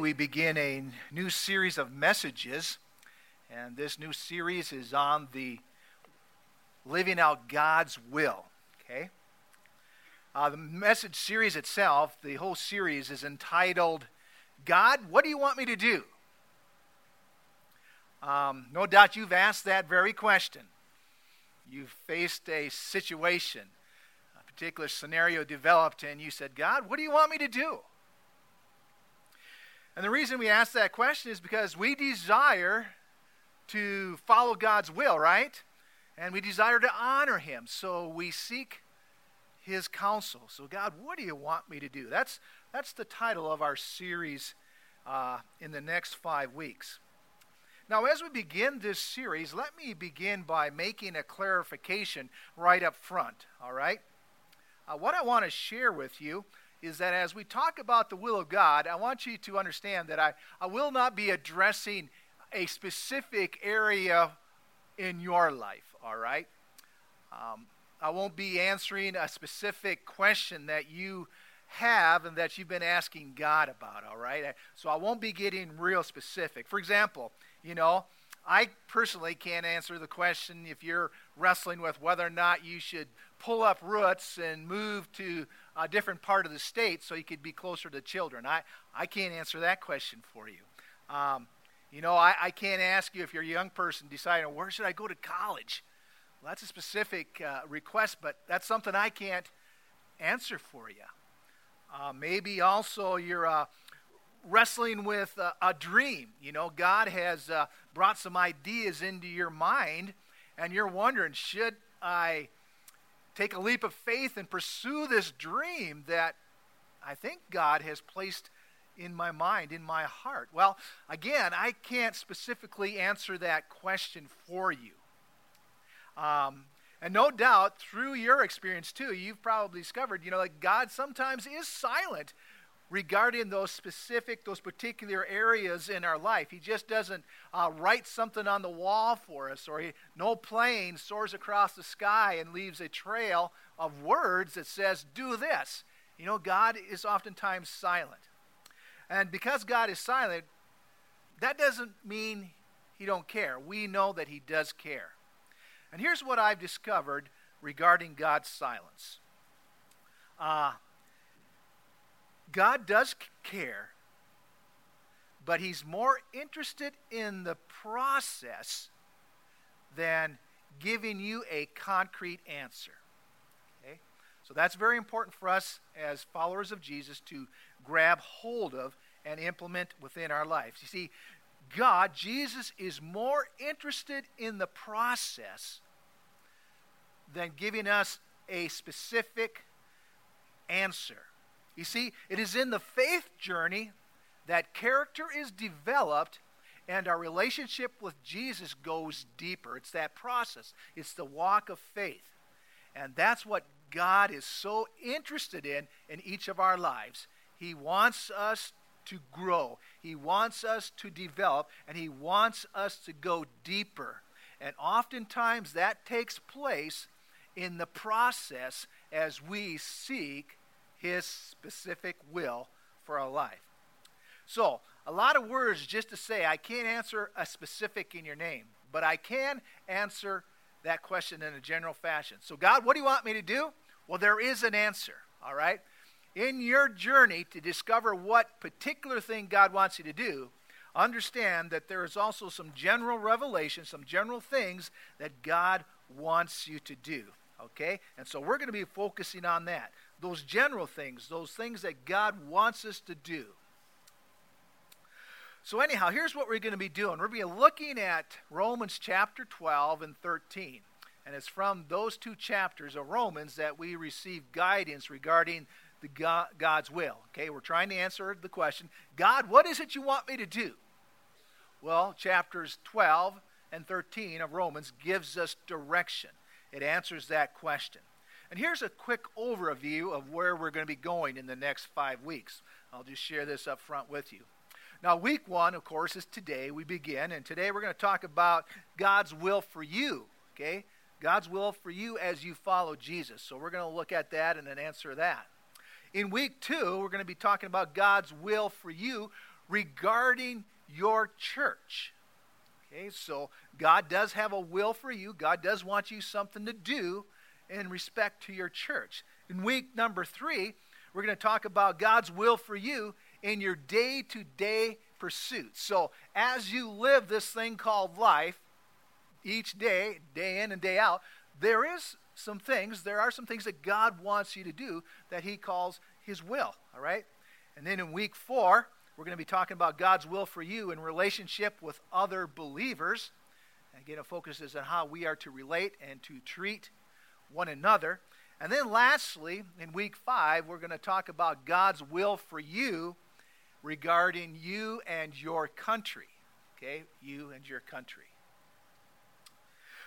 we begin a new series of messages, and this new series is on the living out God's will. Okay? Uh, the message series itself, the whole series, is entitled, God, what do you want me to do? Um, no doubt you've asked that very question. You've faced a situation, a particular scenario developed, and you said, God, what do you want me to do? And the reason we ask that question is because we desire to follow God's will, right? And we desire to honor Him. So we seek His counsel. So, God, what do you want me to do? That's, that's the title of our series uh, in the next five weeks. Now, as we begin this series, let me begin by making a clarification right up front, all right? Uh, what I want to share with you is that as we talk about the will of God, I want you to understand that I, I will not be addressing a specific area in your life, all right? Um, I won't be answering a specific question that you have and that you've been asking God about, all right? So I won't be getting real specific. For example, you know, I personally can't answer the question if you're wrestling with whether or not you should pull up roots and move to a different part of the state so you could be closer to children. I, I can't answer that question for you. Um, you know, I, I can't ask you if you're a young person deciding, where should I go to college? Well, that's a specific uh, request, but that's something I can't answer for you. Uh, maybe also you're uh, wrestling with a dream. You know, God has uh, brought some ideas into your mind, and you're wondering, should I take a leap of faith and pursue this dream that I think God has placed in my mind, in my heart? Well, again, I can't specifically answer that question for you. Um, and no doubt, through your experience too, you've probably discovered, you know, that God sometimes is silent regarding those specific, those particular areas in our life. He just doesn't uh, write something on the wall for us, or he, no plane soars across the sky and leaves a trail of words that says, do this. You know, God is oftentimes silent. And because God is silent, that doesn't mean he don't care. We know that he does care. And here's what I've discovered regarding God's silence. Uh, God does care, but He's more interested in the process than giving you a concrete answer. Okay? So that's very important for us as followers of Jesus to grab hold of and implement within our lives. You see, God, Jesus, is more interested in the process than giving us a specific answer. You see, it is in the faith journey that character is developed and our relationship with Jesus goes deeper. It's that process, it's the walk of faith. And that's what God is so interested in in each of our lives. He wants us to grow, He wants us to develop, and He wants us to go deeper. And oftentimes that takes place in the process as we seek his specific will for our life. So, a lot of words just to say, I can't answer a specific in your name, but I can answer that question in a general fashion. So, God, what do you want me to do? Well, there is an answer, all right? In your journey to discover what particular thing God wants you to do, understand that there is also some general revelation, some general things that God wants you to do. Okay? And so we're going to be focusing on that those general things, those things that God wants us to do. So, anyhow, here's what we're going to be doing. We're going to be looking at Romans chapter 12 and 13. And it's from those two chapters of Romans that we receive guidance regarding the God, God's will. Okay, we're trying to answer the question God, what is it you want me to do? Well, chapters 12 and 13 of Romans gives us direction. It answers that question. And here's a quick overview of where we're going to be going in the next five weeks. I'll just share this up front with you. Now, week one, of course, is today. We begin, and today we're going to talk about God's will for you, okay? God's will for you as you follow Jesus. So we're going to look at that and then answer that. In week two, we're going to be talking about God's will for you regarding your church. Okay, so God does have a will for you. God does want you something to do in respect to your church. In week number three, we're going to talk about God's will for you in your day to day pursuits. So, as you live this thing called life, each day, day in and day out, there is some things, there are some things that God wants you to do that He calls His will, all right? And then in week four, we're going to be talking about God's will for you in relationship with other believers. Again, it focuses on how we are to relate and to treat one another. And then lastly, in week five, we're going to talk about God's will for you regarding you and your country. Okay? You and your country.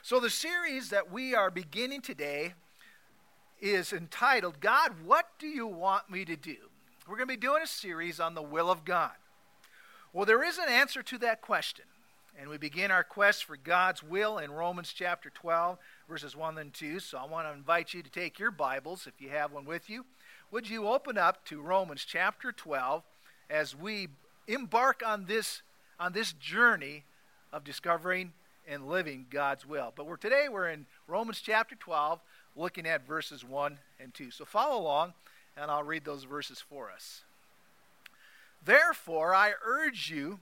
So the series that we are beginning today is entitled, God, What Do You Want Me to Do? We're going to be doing a series on the will of God. Well, there is an answer to that question. And we begin our quest for God's will in Romans chapter 12, verses 1 and 2. So I want to invite you to take your Bibles, if you have one with you. Would you open up to Romans chapter 12 as we embark on this, on this journey of discovering and living God's will? But we're, today we're in Romans chapter 12, looking at verses 1 and 2. So follow along, and I'll read those verses for us. Therefore, I urge you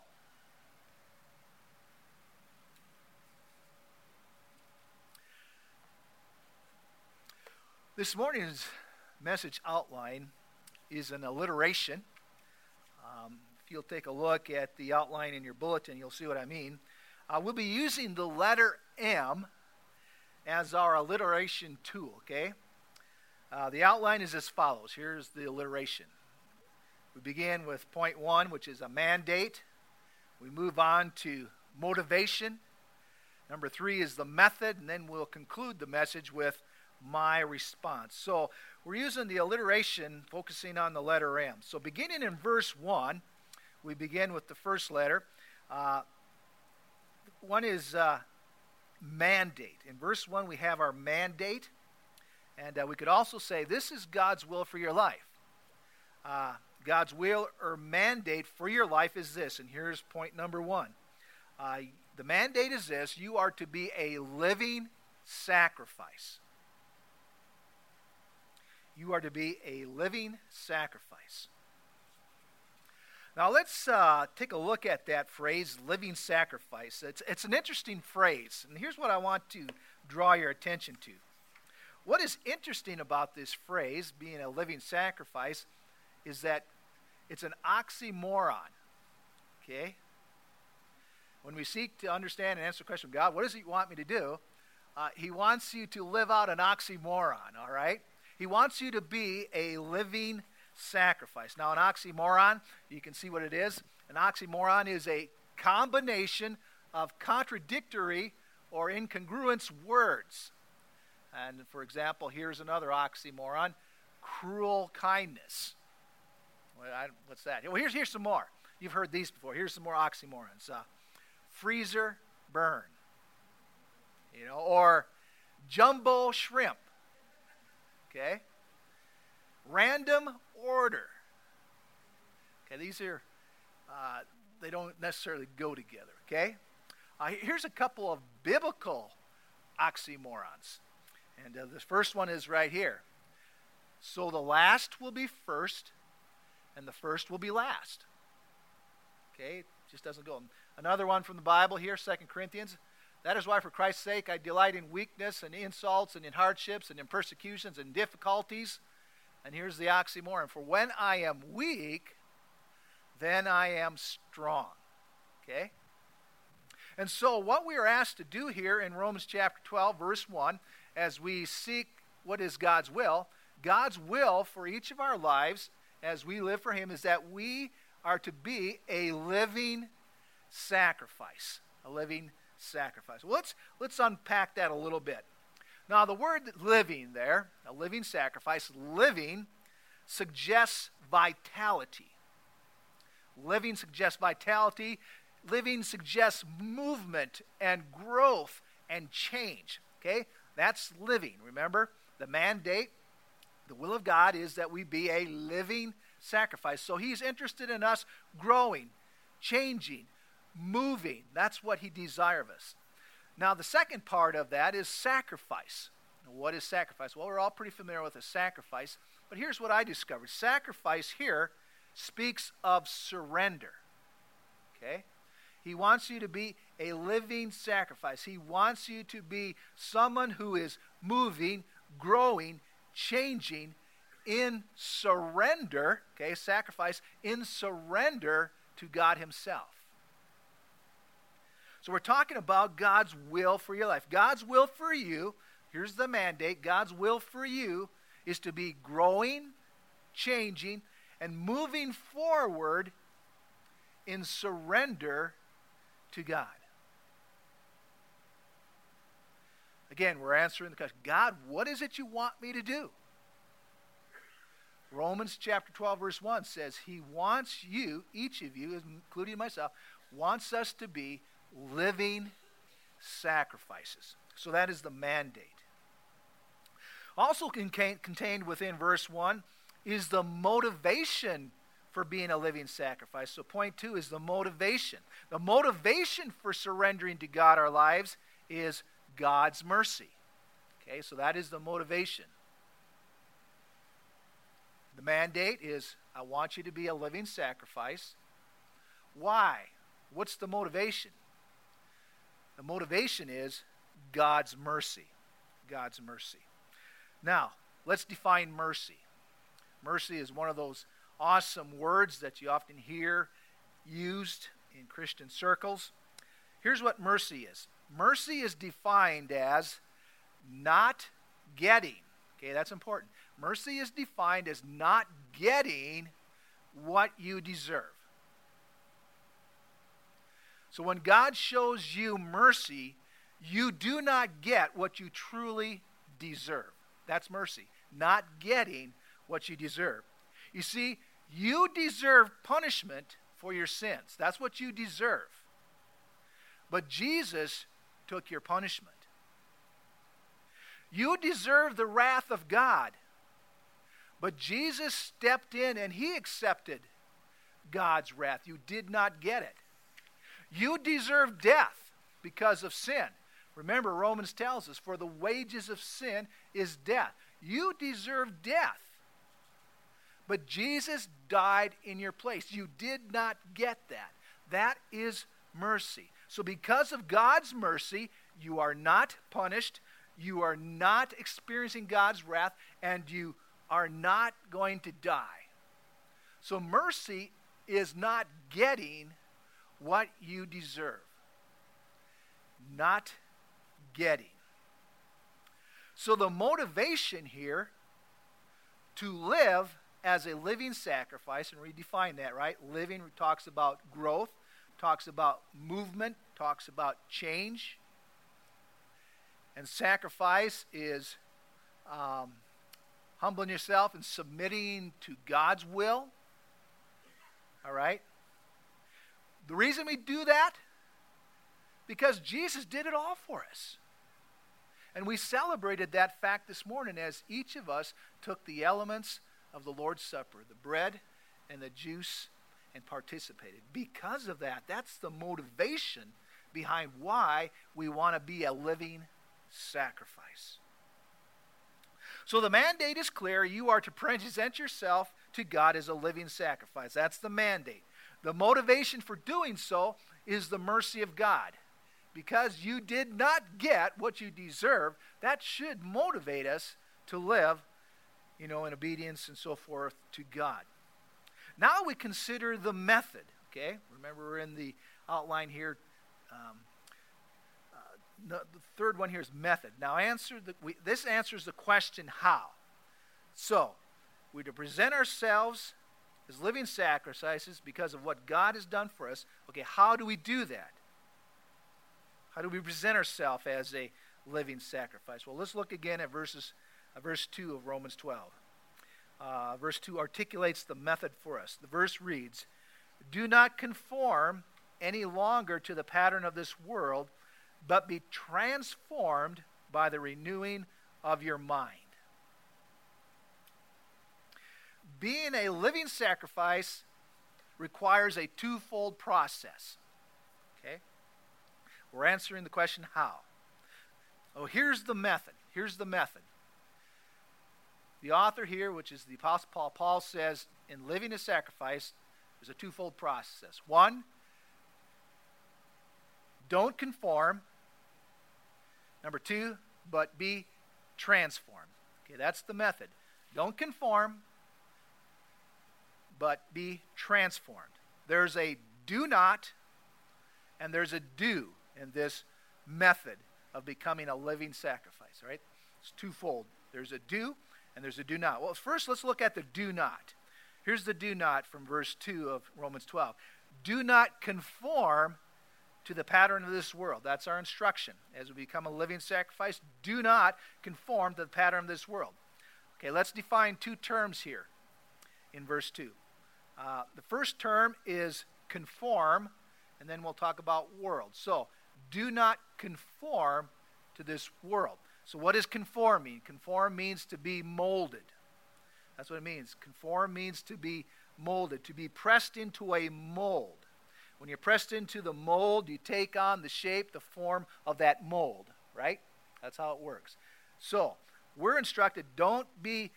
This morning's message outline is an alliteration. Um, if you'll take a look at the outline in your bulletin, you'll see what I mean. Uh, we'll be using the letter M as our alliteration tool, okay? Uh, the outline is as follows. Here's the alliteration. We begin with point one, which is a mandate. We move on to motivation. Number three is the method, and then we'll conclude the message with my response. So we're using the alliteration focusing on the letter M. So beginning in verse 1, we begin with the first letter. Uh, one is uh, mandate. In verse 1, we have our mandate. And uh, we could also say, This is God's will for your life. Uh, God's will or mandate for your life is this. And here's point number one uh, the mandate is this you are to be a living sacrifice. You are to be a living sacrifice. Now, let's uh, take a look at that phrase, living sacrifice. It's, it's an interesting phrase, and here's what I want to draw your attention to. What is interesting about this phrase, being a living sacrifice, is that it's an oxymoron. Okay? When we seek to understand and answer the question of God, what does He want me to do? Uh, he wants you to live out an oxymoron, all right? He wants you to be a living sacrifice. Now, an oxymoron, you can see what it is. An oxymoron is a combination of contradictory or incongruent words. And for example, here's another oxymoron cruel kindness. What's that? Well, here's, here's some more. You've heard these before. Here's some more oxymorons uh, freezer burn, you know, or jumbo shrimp. Okay? Random order. Okay, these are, uh, they don't necessarily go together. Okay? Uh, here's a couple of biblical oxymorons. And uh, first one is right here. So the last will be first, and the first will be last. Okay? It just doesn't go. Another one from the Bible here, Second Corinthians. That is why, for Christ's sake, I delight in weakness and insults and in hardships and in persecutions and difficulties. And here's the oxymoron For when I am weak, then I am strong. Okay? And so, what we are asked to do here in Romans chapter 12, verse 1, as we seek what is God's will, God's will for each of our lives as we live for Him is that we are to be a living sacrifice. A living sacrifice. Well, let's, let's unpack that a little bit. Now, the word living there, a living sacrifice, living suggests vitality. Living suggests vitality. Living suggests movement and growth and change. Okay? That's living. Remember, the mandate, the will of God is that we be a living sacrifice. So he's interested in us growing, changing, moving. That's what he desires us. Now, the second part of that is sacrifice. What is sacrifice? Well, we're all pretty familiar with a sacrifice, but here's what I discovered sacrifice here speaks of surrender. Okay? He wants you to be a living sacrifice. He wants you to be someone who is moving, growing, changing in surrender, okay, sacrifice, in surrender to God Himself. So we're talking about God's will for your life. God's will for you, here's the mandate God's will for you is to be growing, changing, and moving forward in surrender to God. Again, we're answering the question God, what is it you want me to do? Romans chapter 12, verse 1 says, He wants you, each of you, including myself, wants us to be living sacrifices. So that is the mandate. Also contained within verse 1 is the motivation for being a living sacrifice. So, point two is the motivation. The motivation for surrendering to God our lives is God's mercy. Okay, so that is the motivation. The mandate is I want you to be a living sacrifice. Why? What's the motivation? The motivation is God's mercy. God's mercy. Now, let's define mercy. Mercy is one of those awesome words that you often hear used in Christian circles. Here's what mercy is mercy is defined as not getting. Okay, that's important. Mercy is defined as not getting what you deserve. So when God shows you mercy, you do not get what you truly deserve. That's mercy. Not getting what you deserve. You see, you deserve punishment for your sins. That's what you deserve. But Jesus took your punishment. You deserve the wrath of God. But Jesus stepped in and he accepted God's wrath. You did not get it. You deserve death because of sin. Remember, Romans tells us, for the wages of sin is death. You deserve death. But Jesus died in your place. You did not get that. That is mercy. So, because of God's mercy, you are not punished, you are not experiencing God's wrath, and you are not going to die. So, mercy is not getting what you deserve. Not getting. So, the motivation here to live as a living sacrifice, and redefine that, right? Living talks about growth, talks about movement, talks about change. And sacrifice is um, humbling yourself and submitting to God's will. All right? The reason we do that? Because Jesus did it all for us. And we celebrated that fact this morning as each of us took the elements of the Lord's Supper, the bread and the juice, and participated. Because of that, that's the motivation behind why we want to be a living sacrifice. So the mandate is clear. You are to present yourself to God as a living sacrifice. That's the mandate. The motivation for doing so is the mercy of God. Because you did not get what you deserve, that should motivate us to live you know, in obedience and so forth to God. Now we consider the method, okay? Remember, we're in the outline here. Um, uh, the, third one here is method. Now, answer the, we, this answers the question how. So, we're to present ourselves as living sacrifices because of what God has done for us. Okay, how do we do that? How do we present ourselves as a living sacrifice? Well, let's look again at verses, uh, verse 2 of Romans 12. Uh, verse 2 articulates the method for us. The verse reads Do not conform any longer to the pattern of this world, but be transformed by the renewing of your mind. Being a living sacrifice requires a twofold process. Okay? We're answering the question how. Oh, here's the method. Here's the method. The author here, which is the Apostle Paul, Paul says in living a sacrifice, there's a twofold process. One, don't conform. Number two, but be transformed. Okay, that's the method. Don't conform, but be transformed. There's a do not and there's a do in this method of becoming a living sacrifice, right? It's twofold. There's a do and there's a do not. Well, first let's look at the do not. Here's the do not from verse 2 of Romans 12. Do not conform to the pattern of this world. That's our instruction. As we become a living sacrifice, do not conform to the pattern of this world. Okay, let's define two terms here in verse 2. Uh, the first term is conform, and then we'll talk about world. So, do not conform to this world. So, what does conform mean? Conform means to be molded. That's what it means. Conform means to be molded, to be pressed into a mold. When you're pressed into the mold, you take on the shape, the form of that mold, right? That's how it works. So, we're instructed don't be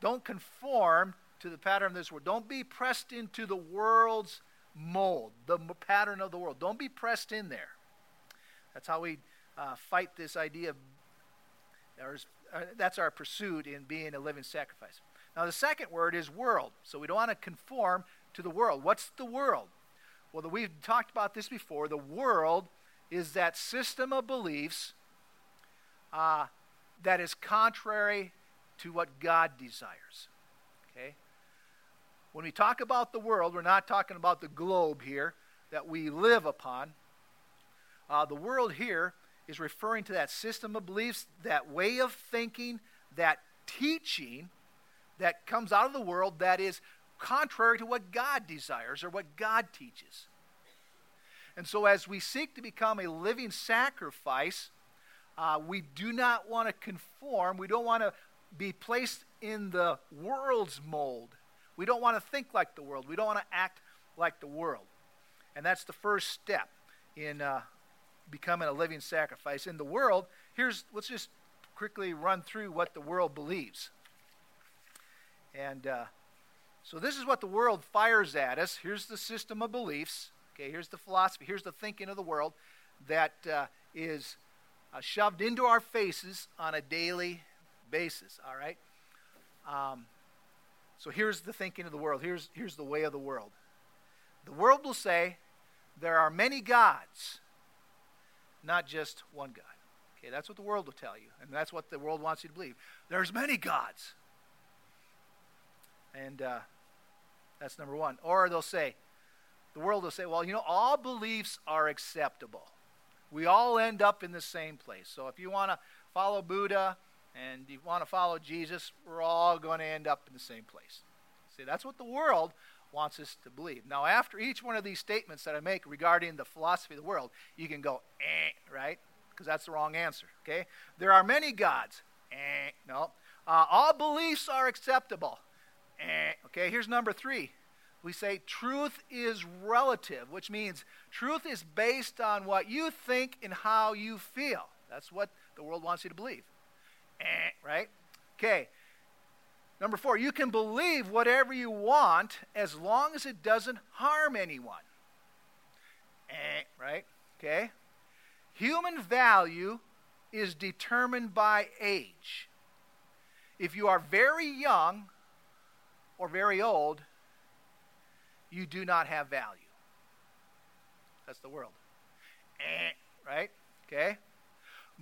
don't conform to the pattern of this world. Don't be pressed into the world's mold, the pattern of the world. Don't be pressed in there. That's how we uh, fight this idea of, uh, that's our pursuit in being a living sacrifice. Now, the second word is world. So we don't want to conform to the world. What's the world? Well, we've talked about this before. The world is that system of beliefs uh, that is contrary to what God desires. When we talk about the world, we're not talking about the globe here that we live upon. Uh, the world here is referring to that system of beliefs, that way of thinking, that teaching that comes out of the world that is contrary to what God desires or what God teaches. And so, as we seek to become a living sacrifice, uh, we do not want to conform. We don't want to be placed in the world's mold. We don't want to think like the world. We don't want to act like the world. And that's the first step in uh, becoming a living sacrifice. In the world, here's, let's just quickly run through what the world believes. And uh, so this is what the world fires at us. Here's the system of beliefs. Okay, here's the philosophy. Here's the thinking of the world that uh, is uh, shoved into our faces on a daily basis. All right. Um, so here's the thinking of the world. Here's here's the way of the world. The world will say there are many gods, not just one God. Okay, that's what the world will tell you, and that's what the world wants you to believe. There's many gods. And uh, that's number one. Or they'll say, the world will say, well, you know, all beliefs are acceptable. We all end up in the same place. So if you want to follow Buddha and you want to follow Jesus, we're all going to end up in the same place. See, that's what the world wants us to believe. Now, after each one of these statements that I make regarding the philosophy of the world, you can go, eh, right? Because that's the wrong answer, okay? There are many gods. Eh, no. Uh, all beliefs are acceptable. Eh, okay, here's number three. We say truth is relative, which means truth is based on what you think and how you feel. That's what the world wants you to believe. Right? Okay. Number four, you can believe whatever you want as long as it doesn't harm anyone. Eh, right? Okay. Human value is determined by age. If you are very young, or very old, you do not have value. That's the world. Eh, right? Okay?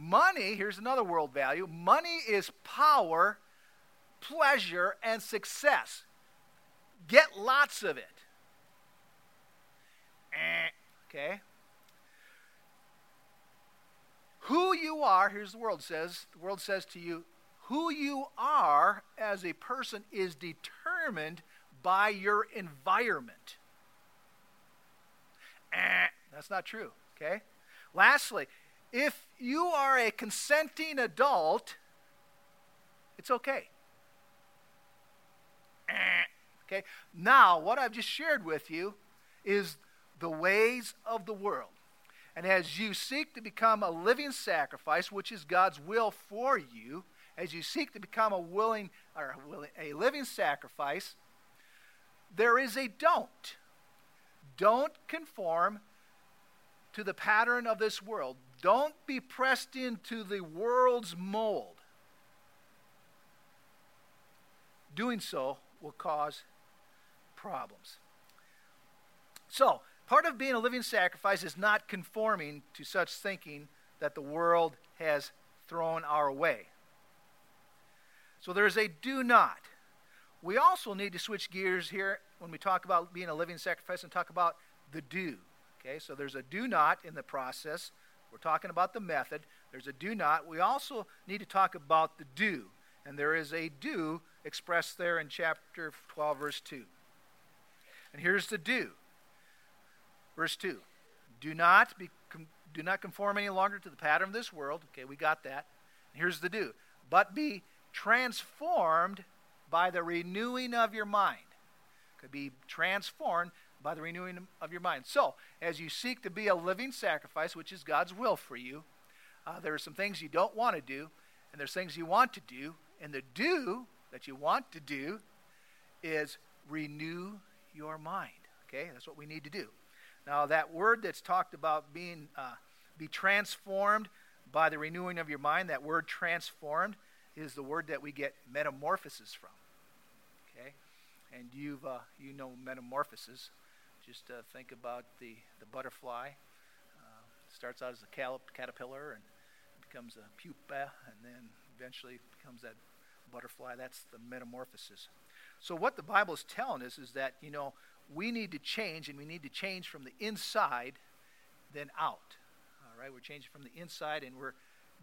Money, here's another world value money is power, pleasure, and success. get lots of it. Eh, okay? Who you are, here's the world says, the world says to you, who you are as a person is determined by your environment. Eh, that's not true, okay? Lastly, if you are a consenting adult, it's okay. Okay? Now, what I've just shared with you is the ways of the world. And as you seek to become a living sacrifice, which is God's will for you, as you seek to become a willing or a living sacrifice, there is a don't. Don't conform to the pattern of this world. Don't be pressed into the world's mold. Doing so will cause problems. So, part of being a living sacrifice is not conforming to such thinking that the world has thrown our way. So, there's a do not. We also need to switch gears here when we talk about being a living sacrifice and talk about the do. Okay, so there's a do not in the process. We're talking about the method. There's a do not. We also need to talk about the do. And there is a do expressed there in chapter 12, verse 2. And here's the do. Verse 2. Do not, be, do not conform any longer to the pattern of this world. Okay, we got that. And here's the do. But be transformed by the renewing of your mind. Could be transformed by the renewing of your mind. So, as you seek to be a living sacrifice, which is God's will for you, uh, there are some things you don't want to do, and there's things you want to do. And the do that you want to do is renew your mind. Okay, that's what we need to do. Now, that word that's talked about being uh, be transformed by the renewing of your mind, that word transformed is the word that we get metamorphosis from. Okay, and you've uh, you know metamorphosis. Just uh, think about the, the butterfly. Uh, starts out as a calip- caterpillar and becomes a pupa, and then eventually becomes that butterfly. That's the metamorphosis. So what the Bible is telling us is that you know we need to change, and we need to change from the inside, then out. All right, we're changing from the inside, and we're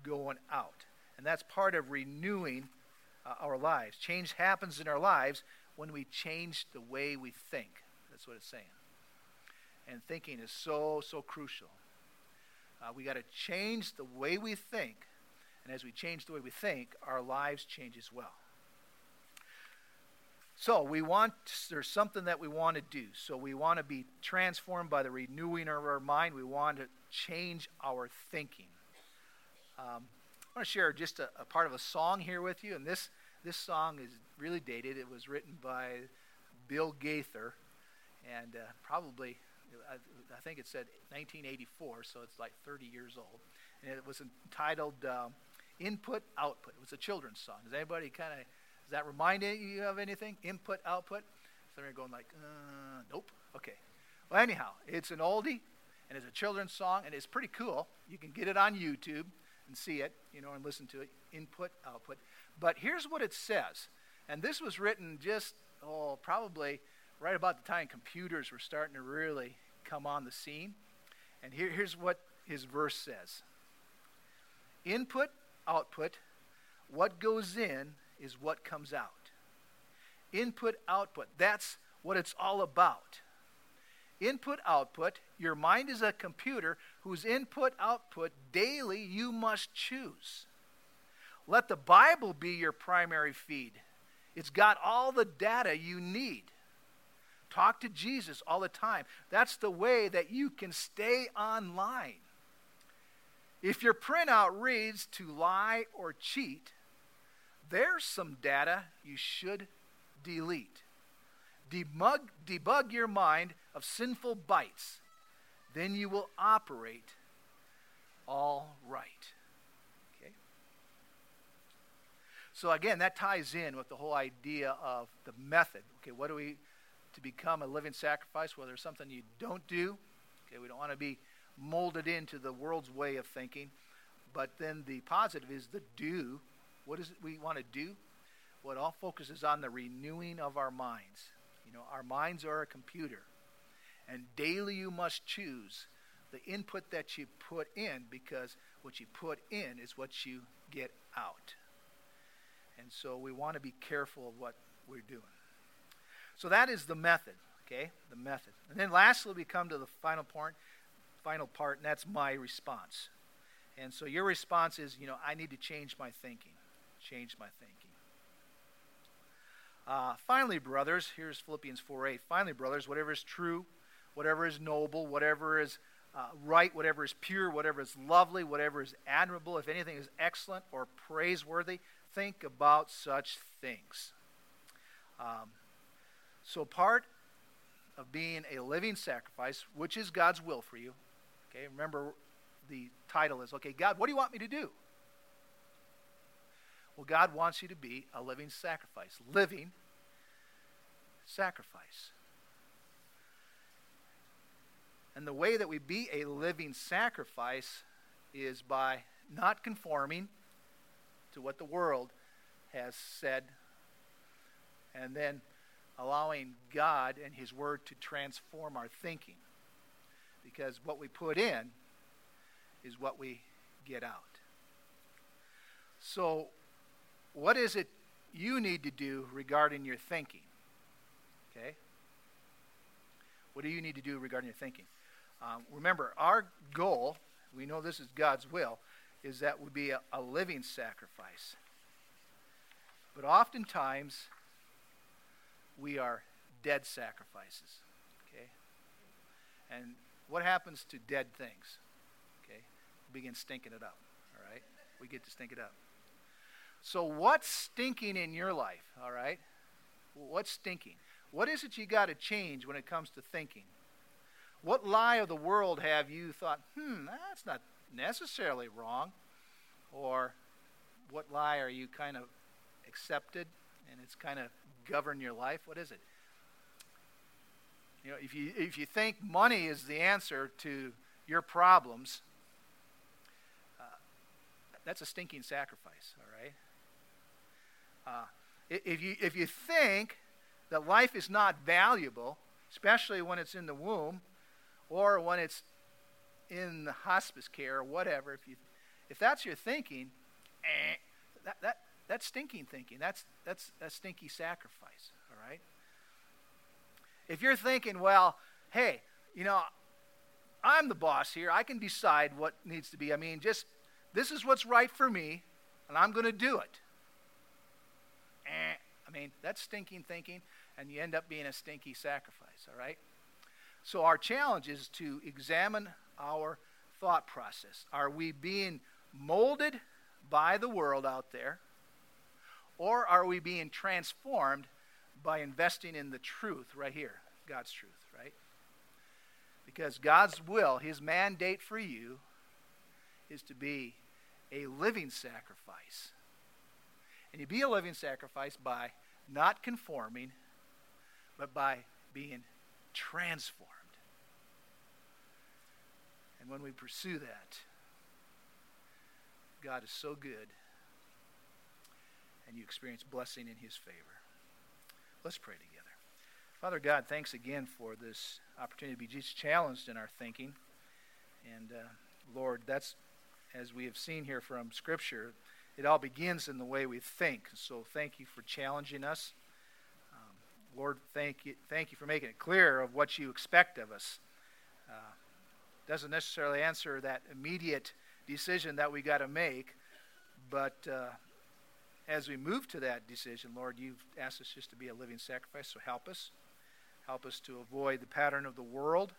going out, and that's part of renewing uh, our lives. Change happens in our lives when we change the way we think. That's what it's saying and thinking is so, so crucial. Uh, we got to change the way we think. And as we change the way we think, our lives change as well. So we want, there's something that we want to do. So we want to be transformed by the renewing of our mind. We want to change our thinking. Um, I want to share just a, a, part of a song here with you. And this, this song is really dated. It was written by Bill Gaither. And uh, probably I, think it said 1984, so it's like 30 years old. And it was entitled um, Input Output. It was a children's song. Does anybody kind of, does that remind you of anything? Input Output? So they're going like, uh, nope. Okay. Well, anyhow, it's an oldie, and it's a children's song, and it's pretty cool. You can get it on YouTube and see it, you know, and listen to it. Input, output. But here's what it says. And this was written just, oh, probably right about the time computers were starting to really come on the scene. And here, here's what his verse says Input, output, what goes in is what comes out. Input, output, that's what it's all about. Input, output, your mind is a computer whose input, output daily you must choose. Let the Bible be your primary feed. It's got all the data you need. Talk to Jesus all the time. That's the way that you can stay online. If your printout reads to lie or cheat, there's some data you should delete. Debug, debug your mind of sinful bites. Then you will operate all right. Okay? So, again, that ties in with the whole idea of the method. Okay, what do we to become a living sacrifice, whether it's something you don't do. Okay, we don't want to be molded into the world's way of thinking. But then the positive is the do. What is it we want to do? What Well, all focuses on the renewing of our minds. You know, our minds are a computer. And daily you must choose the input that you put in because what you put in is what you get out. And so we want to be careful of what we're doing. So that is the method, okay? The method. And then lastly, we come to the final part, final part, and that's my response. And so your response is, you know, I need to change my thinking. Change my thinking. Uh, finally, brothers, here's Philippians 4 8. Finally, brothers, whatever is true, whatever is noble, whatever is uh, right, whatever is pure, whatever is lovely, whatever is admirable, if anything is excellent or praiseworthy, think about such things. Um, so, part of being a living sacrifice, which is God's will for you, okay, remember the title is, okay, God, what do you want me to do? Well, God wants you to be a living sacrifice. Living sacrifice. And the way that we be a living sacrifice is by not conforming to what the world has said and then allowing God and His Word to transform our thinking. Because what we put in is what we get out. So, what is it you need to do regarding your thinking? Okay? What do you need to do regarding your thinking? Um, remember, our goal, we know this is God's will, is that would be a, a living sacrifice. But oftentimes, we are dead sacrifices. Okay? And what happens to dead things? Okay? We begin stinking it up. All right? We get to stink it up. So, what's stinking in your life? All right? What's stinking? What is it you got to change when it comes to thinking? What lie of the world have you thought, hmm, that's not necessarily wrong? Or what lie are you kind of accepted and it's kind of governed your life? What is it? You know, if you, if you think money is the answer to your problems, uh, that's a stinking sacrifice, all right? Uh, if, you, if you think that life is not valuable, especially when it's in the womb, or when it's in the hospice care or whatever, if you if that's your thinking, eh, that, that that's stinking thinking. That's that's a stinky sacrifice. All right. If you're thinking, well, hey, you know, I'm the boss here. I can decide what needs to be. I mean, just this is what's right for me, and I'm going to do it. Eh, I mean, that's stinking thinking, and you end up being a stinky sacrifice. All right. So, our challenge is to examine our thought process. Are we being molded by the world out there? Or are we being transformed by investing in the truth right here? God's truth, right? Because God's will, His mandate for you, is to be a living sacrifice. And you be a living sacrifice by not conforming, but by being transformed. And when we pursue that, God is so good, you experience blessing in His favor. Let's pray together. Father God, thanks again for this opportunity to be just challenged in our thinking. And uh, Lord, that's as we have seen here from Scripture, it all begins in the way we think. So thank you for challenging us. Um, Lord, thank you, thank you for making it clear of what you expect of us. Uh, doesn't necessarily answer that immediate decision that we got to make, but uh, as we move to that decision, Lord, you've asked us just to be a living sacrifice, so help us. Help us to avoid the pattern of the world,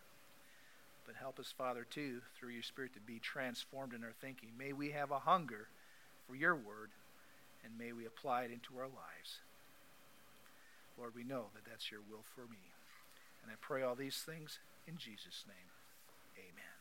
but help us, Father, too, through your Spirit, to be transformed in our thinking. May we have a hunger for your word, and may we apply it into our lives. Lord, we know that that's your will for me. And I pray all these things in Jesus' name. Amen.